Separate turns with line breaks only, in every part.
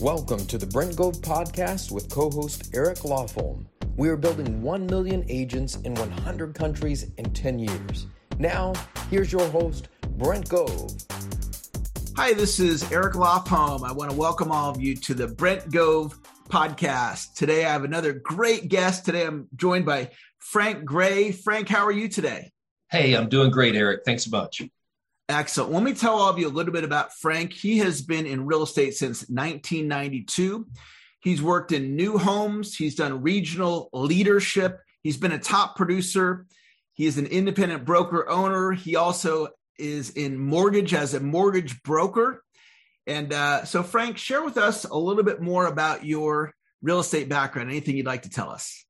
Welcome to the Brent Gove podcast with co host Eric Lofholm. We are building 1 million agents in 100 countries in 10 years. Now, here's your host, Brent Gove.
Hi, this is Eric Lofholm. I want to welcome all of you to the Brent Gove podcast. Today, I have another great guest. Today, I'm joined by Frank Gray. Frank, how are you today?
Hey, I'm doing great, Eric. Thanks so much.
Excellent. Let me tell all of you a little bit about Frank. He has been in real estate since 1992. He's worked in new homes, he's done regional leadership, he's been a top producer, he is an independent broker owner. He also is in mortgage as a mortgage broker. And uh, so, Frank, share with us a little bit more about your real estate background. Anything you'd like to tell us?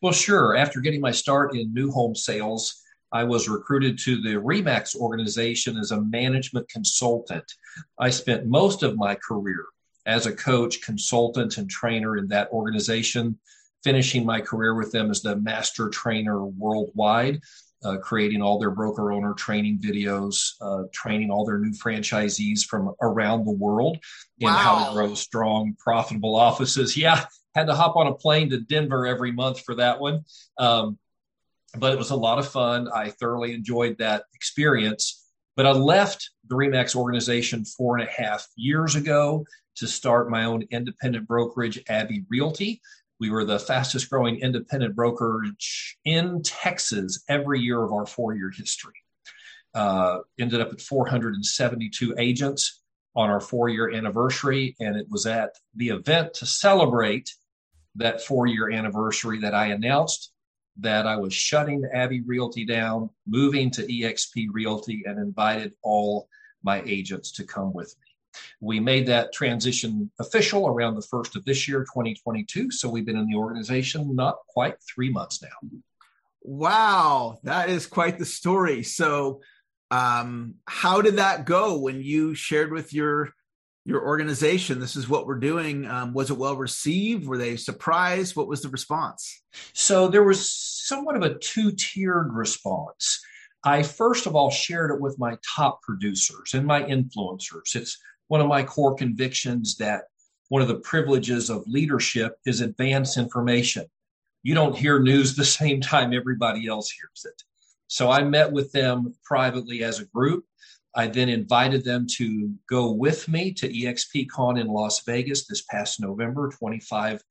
Well, sure. After getting my start in new home sales, I was recruited to the REMAX organization as a management consultant. I spent most of my career as a coach, consultant, and trainer in that organization, finishing my career with them as the master trainer worldwide. Uh, creating all their broker owner training videos, uh, training all their new franchisees from around the world in wow. how to grow strong, profitable offices. Yeah, had to hop on a plane to Denver every month for that one. Um, but it was a lot of fun. I thoroughly enjoyed that experience. But I left the REMAX organization four and a half years ago to start my own independent brokerage, Abbey Realty. We were the fastest growing independent brokerage in Texas every year of our four year history. Uh, ended up at 472 agents on our four year anniversary. And it was at the event to celebrate that four year anniversary that I announced that I was shutting Abbey Realty down, moving to eXp Realty, and invited all my agents to come with me. We made that transition official around the first of this year, 2022. So we've been in the organization not quite three months now.
Wow, that is quite the story. So, um, how did that go when you shared with your your organization this is what we're doing um, was it well received? Were they surprised? What was the response?
So there was somewhat of a two-tiered response. I first of all shared it with my top producers and my influencers. It's one of my core convictions that one of the privileges of leadership is advance information. You don't hear news the same time everybody else hears it. So i met with them privately as a group I then invited them to go with me to EXPCon in Las Vegas this past November. 25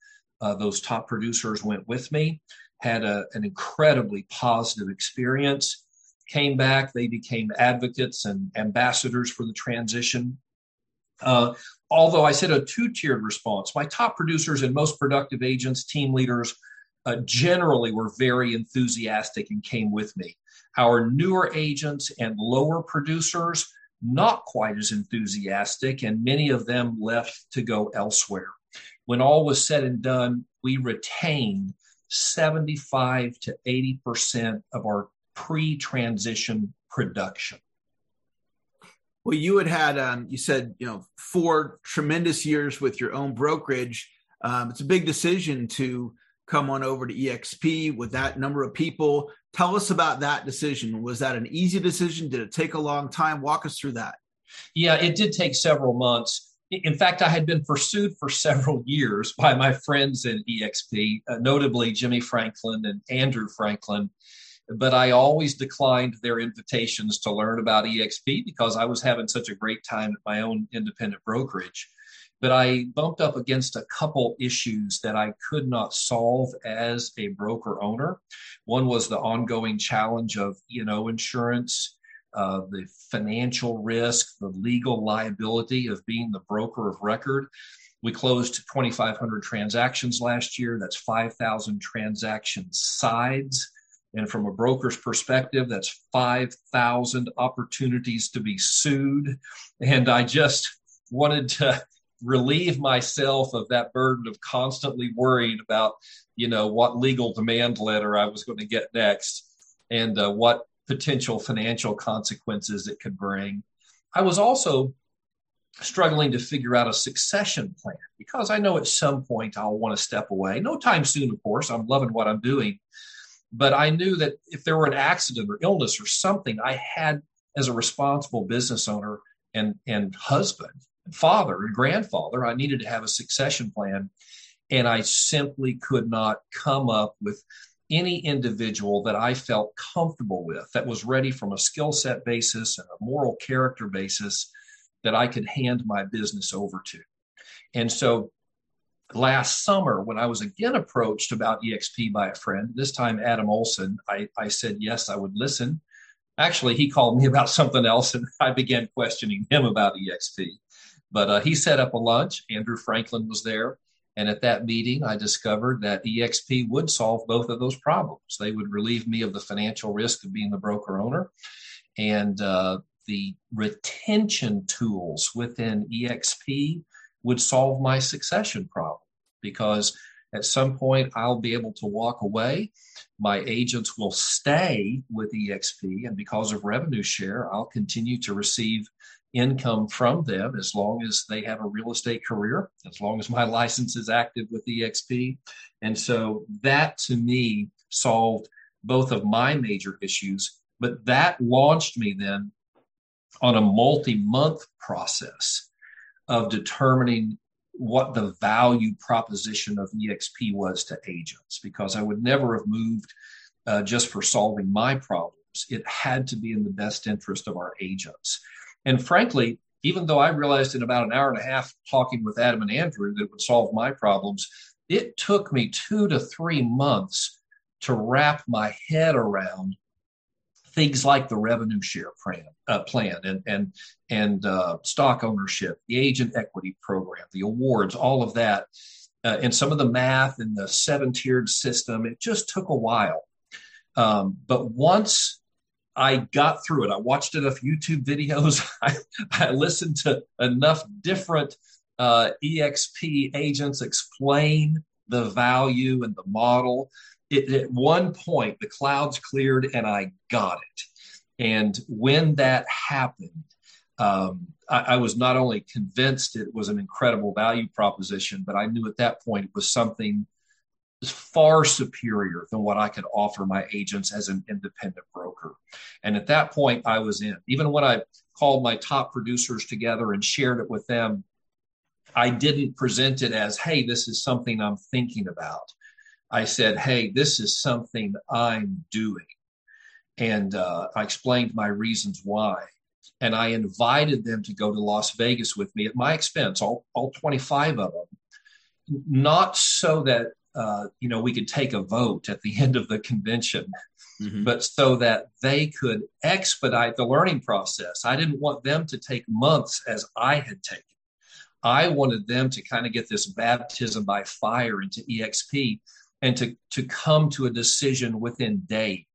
uh, those top producers went with me, had a, an incredibly positive experience. Came back, they became advocates and ambassadors for the transition. Uh, although I said a two tiered response, my top producers and most productive agents, team leaders, uh, generally were very enthusiastic and came with me. Our newer agents and lower producers, not quite as enthusiastic, and many of them left to go elsewhere. When all was said and done, we retained 75 to 80% of our pre transition production.
Well, you had had, um, you said, you know, four tremendous years with your own brokerage. Um, it's a big decision to come on over to EXP with that number of people. Tell us about that decision. Was that an easy decision? Did it take a long time? Walk us through that.
Yeah, it did take several months. In fact, I had been pursued for several years by my friends in EXP, uh, notably Jimmy Franklin and Andrew Franklin. But I always declined their invitations to learn about EXP because I was having such a great time at my own independent brokerage but I bumped up against a couple issues that I could not solve as a broker owner. One was the ongoing challenge of E&O insurance, uh, the financial risk, the legal liability of being the broker of record. We closed 2,500 transactions last year. That's 5,000 transaction sides. And from a broker's perspective, that's 5,000 opportunities to be sued. And I just wanted to relieve myself of that burden of constantly worrying about, you know, what legal demand letter I was going to get next and uh, what potential financial consequences it could bring. I was also struggling to figure out a succession plan because I know at some point I'll want to step away. No time soon, of course. I'm loving what I'm doing. But I knew that if there were an accident or illness or something, I had, as a responsible business owner and, and husband, father and grandfather, I needed to have a succession plan. And I simply could not come up with any individual that I felt comfortable with that was ready from a skill set basis and a moral character basis that I could hand my business over to. And so last summer, when I was again approached about EXP by a friend, this time Adam Olson, I, I said, yes, I would listen. Actually, he called me about something else, and I began questioning him about EXP. But uh, he set up a lunch. Andrew Franklin was there. And at that meeting, I discovered that EXP would solve both of those problems. They would relieve me of the financial risk of being the broker owner. And uh, the retention tools within EXP would solve my succession problem because at some point I'll be able to walk away. My agents will stay with EXP, and because of revenue share, I'll continue to receive income from them as long as they have a real estate career, as long as my license is active with EXP. And so that to me solved both of my major issues, but that launched me then on a multi month process of determining what the value proposition of EXP was to agents because I would never have moved uh, just for solving my problems. It had to be in the best interest of our agents. And frankly, even though I realized in about an hour and a half talking with Adam and Andrew that it would solve my problems, it took me two to three months to wrap my head around things like the revenue share plan, uh, plan and and and uh, stock ownership, the agent equity program, the awards, all of that, uh, and some of the math and the seven tiered system. It just took a while, um, but once I got through it. I watched enough YouTube videos. I, I listened to enough different uh, EXP agents explain the value and the model. It, at one point, the clouds cleared and I got it. And when that happened, um, I, I, was not only convinced it was an incredible value proposition, but I knew at that point it was something far superior than what I could offer my agents as an independent broker. And at that point, I was in. Even when I called my top producers together and shared it with them, I didn't present it as, hey, this is something I'm thinking about. I said, hey, this is something I'm doing. And uh, I explained my reasons why. And I invited them to go to Las Vegas with me at my expense, all, all 25 of them, not so that uh, you know, we could take a vote at the end of the convention, mm-hmm. but so that they could expedite the learning process. I didn't want them to take months as I had taken. I wanted them to kind of get this baptism by fire into EXP and to, to come to a decision within days.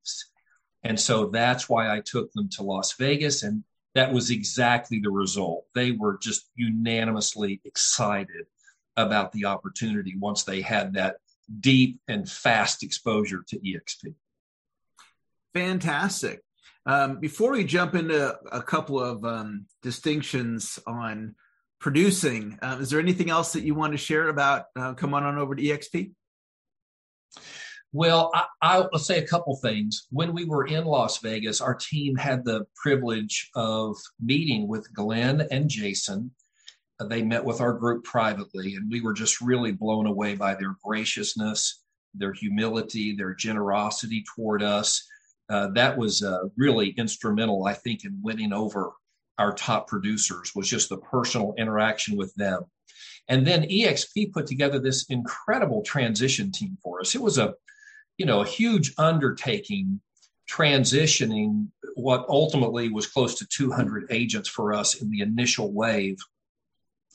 And so that's why I took them to Las Vegas. And that was exactly the result. They were just unanimously excited about the opportunity once they had that deep and fast exposure to EXP.
Fantastic. Um, before we jump into a couple of um, distinctions on producing, uh, is there anything else that you want to share about uh, come on, on over to EXP?
Well, I, will say a couple things. When we were in Las Vegas, our team had the privilege of meeting with Glenn and Jason they met with our group privately, and we were just really blown away by their graciousness, their humility, their generosity toward us. Uh, that was uh, really instrumental, I think, in winning over our top producers. Was just the personal interaction with them, and then EXP put together this incredible transition team for us. It was a, you know, a huge undertaking transitioning what ultimately was close to 200 agents for us in the initial wave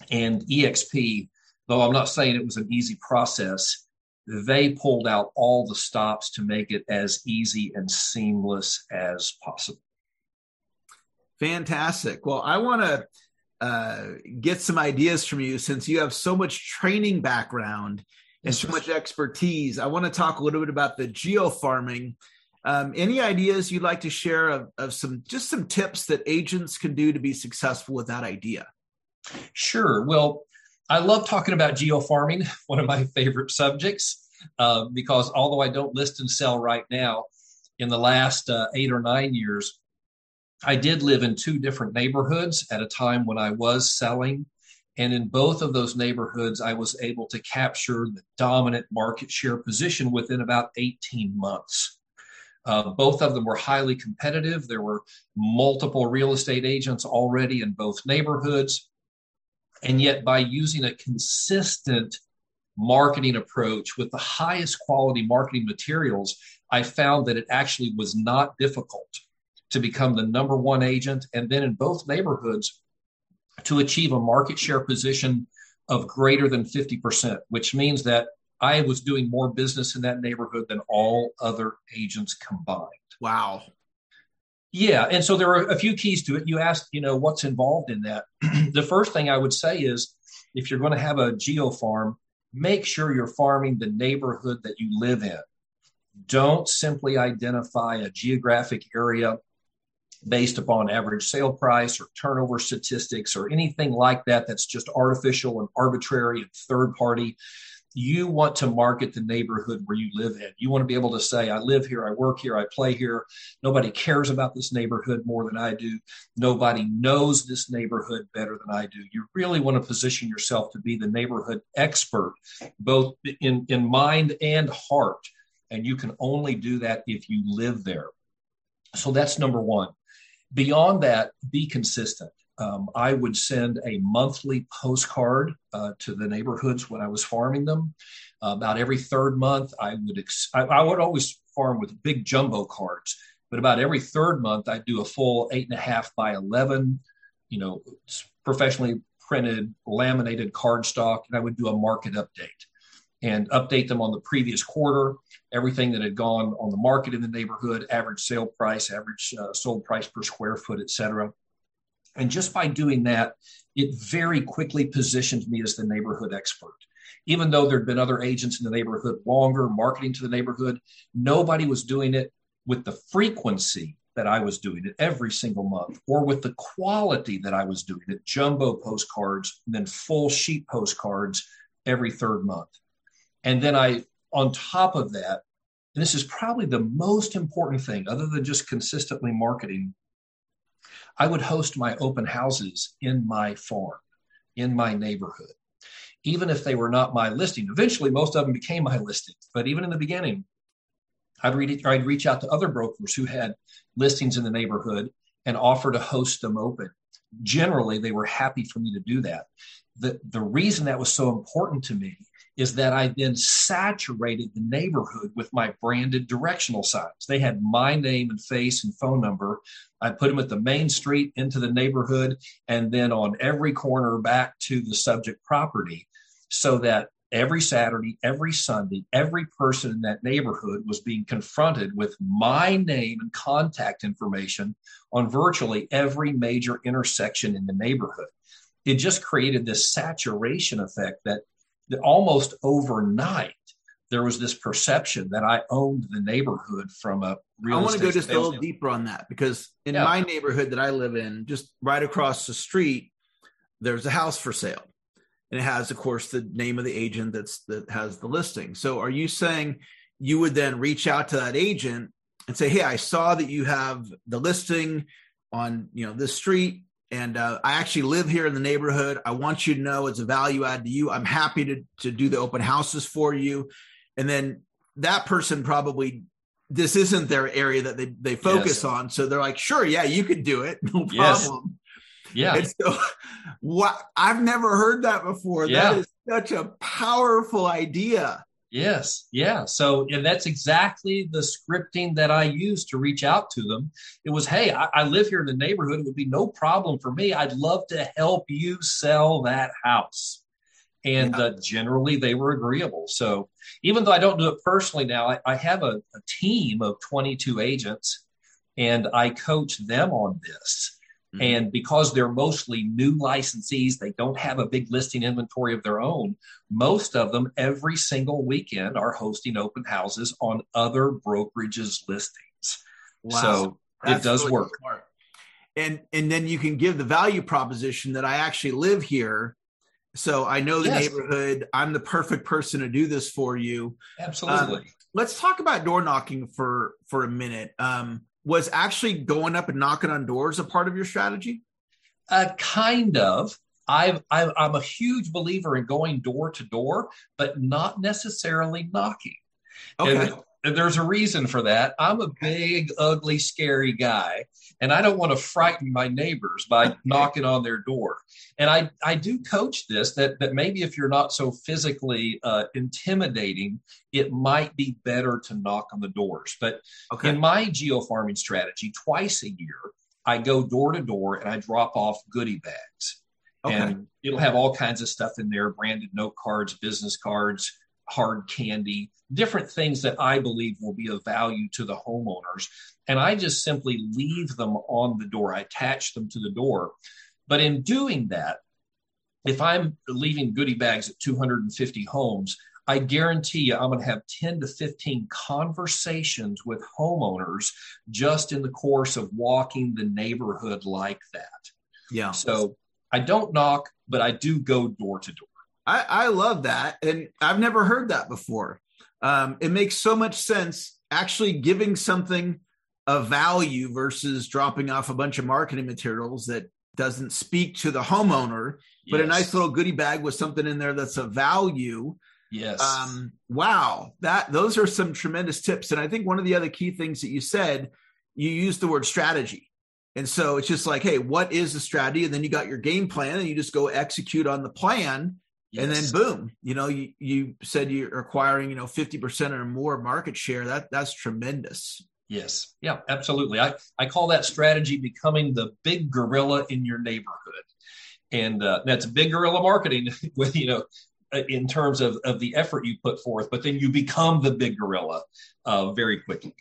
and EXP, though I'm not saying it was an easy process, they pulled out all the stops to make it as easy and seamless as possible.
Fantastic. Well, I want to uh, get some ideas from you since you have so much training background and so much expertise. I want to talk a little bit about the geofarming. Um, any ideas you'd like to share of, of some just some tips that agents can do to be successful with that idea?
Sure. Well, I love talking about geofarming, one of my favorite subjects, uh, because although I don't list and sell right now, in the last uh, eight or nine years, I did live in two different neighborhoods at a time when I was selling And in both of those neighborhoods, I was able to capture the dominant market share position within about 18 months. Uh, both of them were highly competitive. There were multiple real estate agents already in both neighborhoods. And yet, by using a consistent marketing approach with the highest quality marketing materials, I found that it actually was not difficult to become the number one agent. And then in both neighborhoods, to achieve a market share position of greater than 50%, which means that I was doing more business in that neighborhood than all other agents combined.
Wow.
Yeah, and so there are a few keys to it. You asked, you know, what's involved in that. the first thing I would say is if you're going to have a geo farm, make sure you're farming the neighborhood that you live in. Don't simply identify a geographic area based upon average sale price or turnover statistics or anything like that that's just artificial and arbitrary and third party you want to market the neighborhood where you live in. You want to be able to say, I live here, I work here, I play here. Nobody cares about this neighborhood more than I do. Nobody knows this neighborhood better than I do. You really want to position yourself to be the neighborhood expert, both in, in mind and heart. And you can only do that if you live there. So that's number one. Beyond that, be consistent. Um, I would send a monthly postcard uh, to the neighborhoods when I was farming them. Uh, about every third month, I would ex- I, I, would always farm with big jumbo cards, but about every third month, I'd do a full eight and a half by eleven, you know, professionally printed laminated card stock, and I would do a market update and update them on the previous quarter, everything that had gone on the market in the neighborhood, average sale price, average uh, sold price per square foot, et cetera. And just by doing that, it very quickly positioned me as the neighborhood expert. Even though there'd been other agents in the neighborhood longer marketing to the neighborhood, nobody was doing it with the frequency that I was doing it every single month, or with the quality that I was doing it jumbo postcards, and then full sheet postcards every third month. And then I, on top of that, and this is probably the most important thing, other than just consistently marketing, I would host my open houses in my farm, in my neighborhood, even if they were not my listing. Eventually, most of them became my listings, but even in the beginning, I'd, read, I'd reach out to other brokers who had listings in the neighborhood and offer to host them open. Generally, they were happy for me to do that. The, the reason that was so important to me is that I then saturated the neighborhood with my branded directional signs. They had my name and face and phone number. I put them at the main street into the neighborhood and then on every corner back to the subject property so that every Saturday, every Sunday, every person in that neighborhood was being confronted with my name and contact information on virtually every major intersection in the neighborhood. It just created this saturation effect that almost overnight there was this perception that I owned the neighborhood from a real.
I want to go just a little deeper on that because in yeah. my neighborhood that I live in, just right across the street, there's a house for sale, and it has, of course, the name of the agent that's that has the listing. So, are you saying you would then reach out to that agent and say, "Hey, I saw that you have the listing on you know this street and uh, I actually live here in the neighborhood. I want you to know it's a value add to you. I'm happy to to do the open houses for you, and then that person probably this isn't their area that they they focus yes. on, so they're like, sure, yeah, you could do it, no problem. Yes.
Yeah.
And so, what I've never heard that before. Yeah. That is such a powerful idea.
Yes, yeah. So and that's exactly the scripting that I used to reach out to them. It was, hey, I, I, live here in the neighborhood. It would be no problem for me. I'd love to help you sell that house. And yeah. uh, generally, they were agreeable. So even though I don't do it personally now, I, I have a, a team of 22 agents, and I coach them on this. Mm-hmm. And because they're mostly new licensees, they don't have a big listing inventory of their own. Most of them, every single weekend, are hosting open houses on other brokerages' listings. Wow. So That's it does really work. Smart.
And and then you can give the value proposition that I actually live here. So I know the yes. neighborhood. I'm the perfect person to do this for you.
Absolutely. Um,
let's talk about door knocking for for a minute. Um, was actually going up and knocking on doors a part of your strategy?
Uh, kind of. I've, i am a huge believer in going door to door, but not necessarily knocking. Okay. And there's a reason for that. I'm a big, ugly, scary guy, and I don't want to frighten my neighbors by knocking on their door. And I, I do coach this that that maybe if you're not so physically uh, intimidating, it might be better to knock on the doors. But okay. in my geo farming strategy, twice a year, I go door to door and I drop off goodie bags. Okay. And it'll have all kinds of stuff in there branded note cards, business cards, hard candy, different things that I believe will be of value to the homeowners. And I just simply leave them on the door. I attach them to the door. But in doing that, if I'm leaving goodie bags at 250 homes, I guarantee you I'm going to have 10 to 15 conversations with homeowners just in the course of walking the neighborhood like that.
Yeah.
So I don't knock, but I do go door to door.
I, I love that. And I've never heard that before. Um, it makes so much sense actually giving something a value versus dropping off a bunch of marketing materials that doesn't speak to the homeowner, but yes. a nice little goodie bag with something in there that's of value.
Yes.
Um, wow. That those are some tremendous tips. And I think one of the other key things that you said, you used the word strategy. And so it's just like, hey, what is the strategy? And then you got your game plan and you just go execute on the plan. Yes. And then boom, you know, you, you said you're acquiring, you know, 50% or more market share. That that's tremendous.
Yes. Yeah, absolutely. I, I call that strategy becoming the big gorilla in your neighborhood. And uh, that's big gorilla marketing with, you know, uh, in terms of, of the effort you put forth, but then you become the big gorilla uh, very quickly.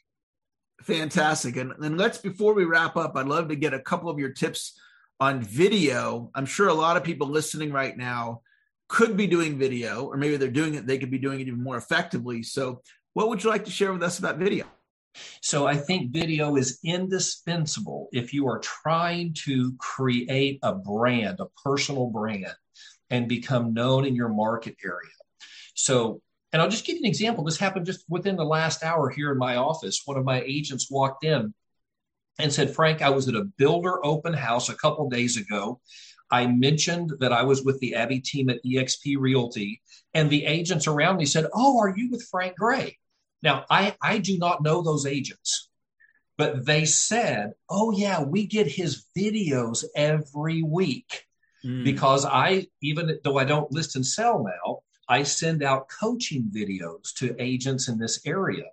Fantastic. And then let's, before we wrap up, I'd love to get a couple of your tips on video. I'm sure a lot of people listening right now could be doing video, or maybe they're doing it, they could be doing it even more effectively. So, what would you like to share with us about video?
So, I think video is indispensable if you are trying to create a brand, a personal brand, and become known in your market area. So, and I'll just give you an example. This happened just within the last hour here in my office. One of my agents walked in and said, Frank, I was at a builder open house a couple days ago. I mentioned that I was with the Abbey team at eXp Realty, and the agents around me said, Oh, are you with Frank Gray? Now, I, I do not know those agents, but they said, Oh, yeah, we get his videos every week. Mm. Because I, even though I don't list and sell now, I send out coaching videos to agents in this area.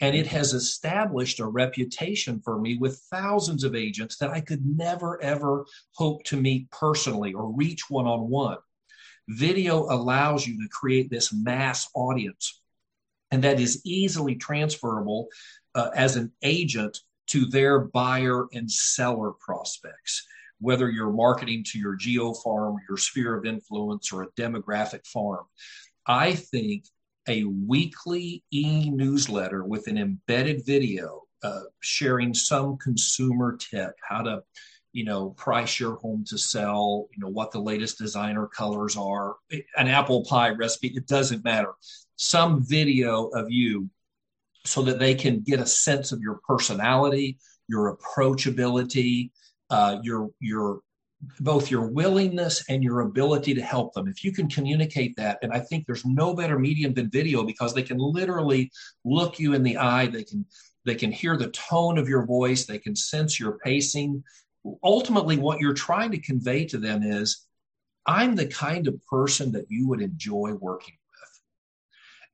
And it has established a reputation for me with thousands of agents that I could never, ever hope to meet personally or reach one on one. Video allows you to create this mass audience, and that is easily transferable uh, as an agent to their buyer and seller prospects whether you're marketing to your geo farm, your sphere of influence, or a demographic farm. I think a weekly e newsletter with an embedded video uh, sharing some consumer tip, how to, you know, price your home to sell, you know, what the latest designer colors are, an apple pie recipe, it doesn't matter. Some video of you so that they can get a sense of your personality, your approachability, uh, your your both your willingness and your ability to help them. If you can communicate that, and I think there's no better medium than video because they can literally look you in the eye, they can they can hear the tone of your voice, they can sense your pacing. Ultimately, what you're trying to convey to them is, I'm the kind of person that you would enjoy working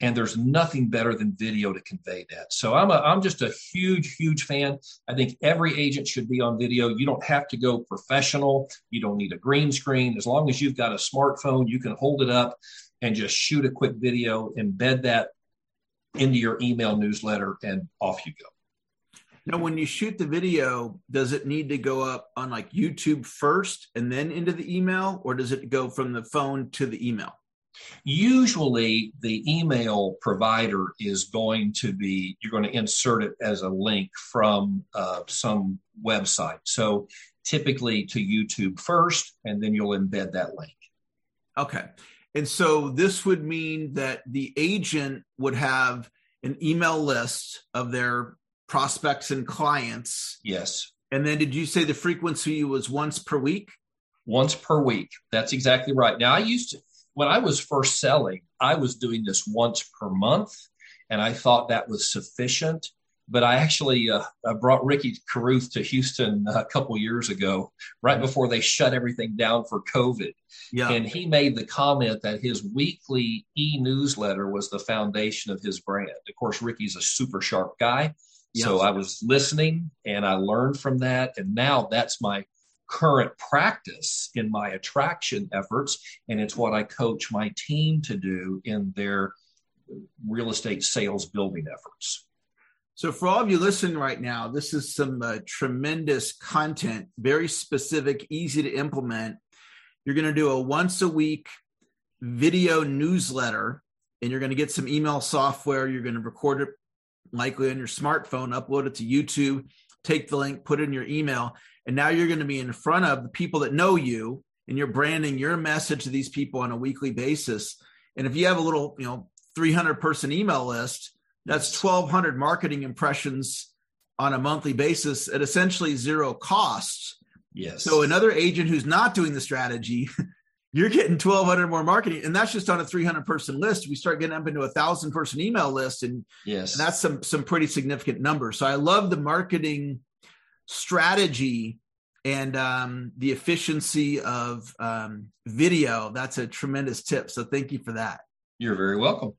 and there's nothing better than video to convey that. So I'm a I'm just a huge huge fan. I think every agent should be on video. You don't have to go professional. You don't need a green screen. As long as you've got a smartphone, you can hold it up and just shoot a quick video, embed that into your email newsletter and off you go.
Now, when you shoot the video, does it need to go up on like YouTube first and then into the email, or does it go from the phone to the email?
Usually, the email provider is going to be, you're going to insert it as a link from uh, some website. So, typically to YouTube first, and then you'll embed that link.
Okay. And so, this would mean that the agent would have an email list of their prospects and clients.
Yes.
And then, did you say the frequency was once per week?
once per week. That's exactly right. Now, I used to, when I was first selling, I was doing this once per month, and I thought that was sufficient. But I actually uh, I brought Ricky Carruth to Houston a couple years ago, right before they shut everything down for COVID. Yeah. And he made the comment that his weekly e newsletter was the foundation of his brand. Of course, Ricky's a super sharp guy. Yes. So I was listening and I learned from that. And now that's my current practice in my attraction efforts. And it's what I coach my team to do in their real estate sales building efforts.
So, for all of you listening right now, this is some uh, tremendous content, very specific, easy to implement. You're going to do a once a week video newsletter, and you're going to get some email software. You're going to record it likely on your smartphone, upload it to YouTube, take the link, put it in your email. And now you're going to be in front of the people that know you and you're branding your message to these people on a weekly basis. And if you have a little, you know, 300 person email list, that's 1200 marketing impressions on a monthly basis at essentially zero costs.
Yes.
So another agent who's not doing the strategy you're getting 1200 more marketing and that's just on a 300 person list we start getting up into a thousand person email list and
yes
and that's some some pretty significant numbers so i love the marketing strategy and um, the efficiency of um, video that's a tremendous tip so thank you for that
you're very welcome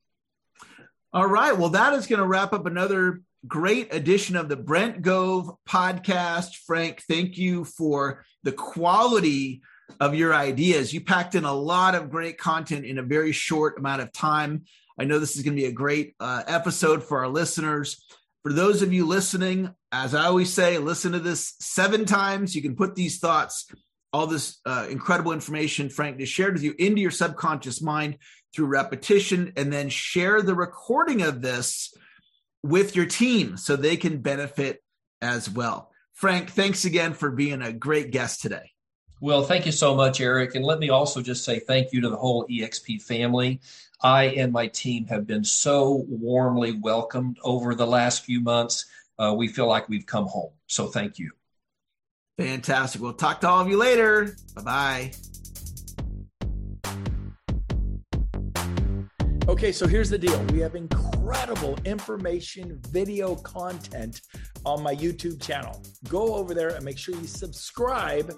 all right well that is going to wrap up another great edition of the brent gove podcast frank thank you for the quality of your ideas. You packed in a lot of great content in a very short amount of time. I know this is going to be a great uh, episode for our listeners. For those of you listening, as I always say, listen to this seven times. You can put these thoughts, all this uh, incredible information Frank just shared with you, into your subconscious mind through repetition, and then share the recording of this with your team so they can benefit as well. Frank, thanks again for being a great guest today.
Well, thank you so much, Eric. And let me also just say thank you to the whole EXP family. I and my team have been so warmly welcomed over the last few months. Uh, we feel like we've come home. So thank you.
Fantastic. We'll talk to all of you later. Bye bye. Okay, so here's the deal. We have incredible information, video content on my YouTube channel. Go over there and make sure you subscribe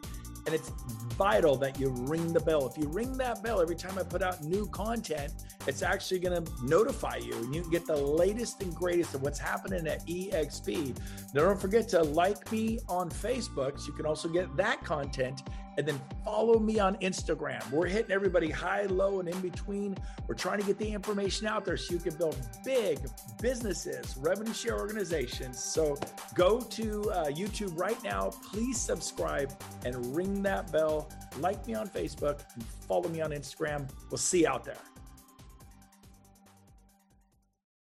and it's vital that you ring the bell. If you ring that bell every time I put out new content, it's actually going to notify you and you can get the latest and greatest of what's happening at EXP. Now, don't forget to like me on Facebook so you can also get that content and then follow me on Instagram. We're hitting everybody high, low, and in between. We're trying to get the information out there so you can build big businesses, revenue share organizations. So go to uh, YouTube right now. Please subscribe and ring that bell. Like me on Facebook and follow me on Instagram. We'll see you out there.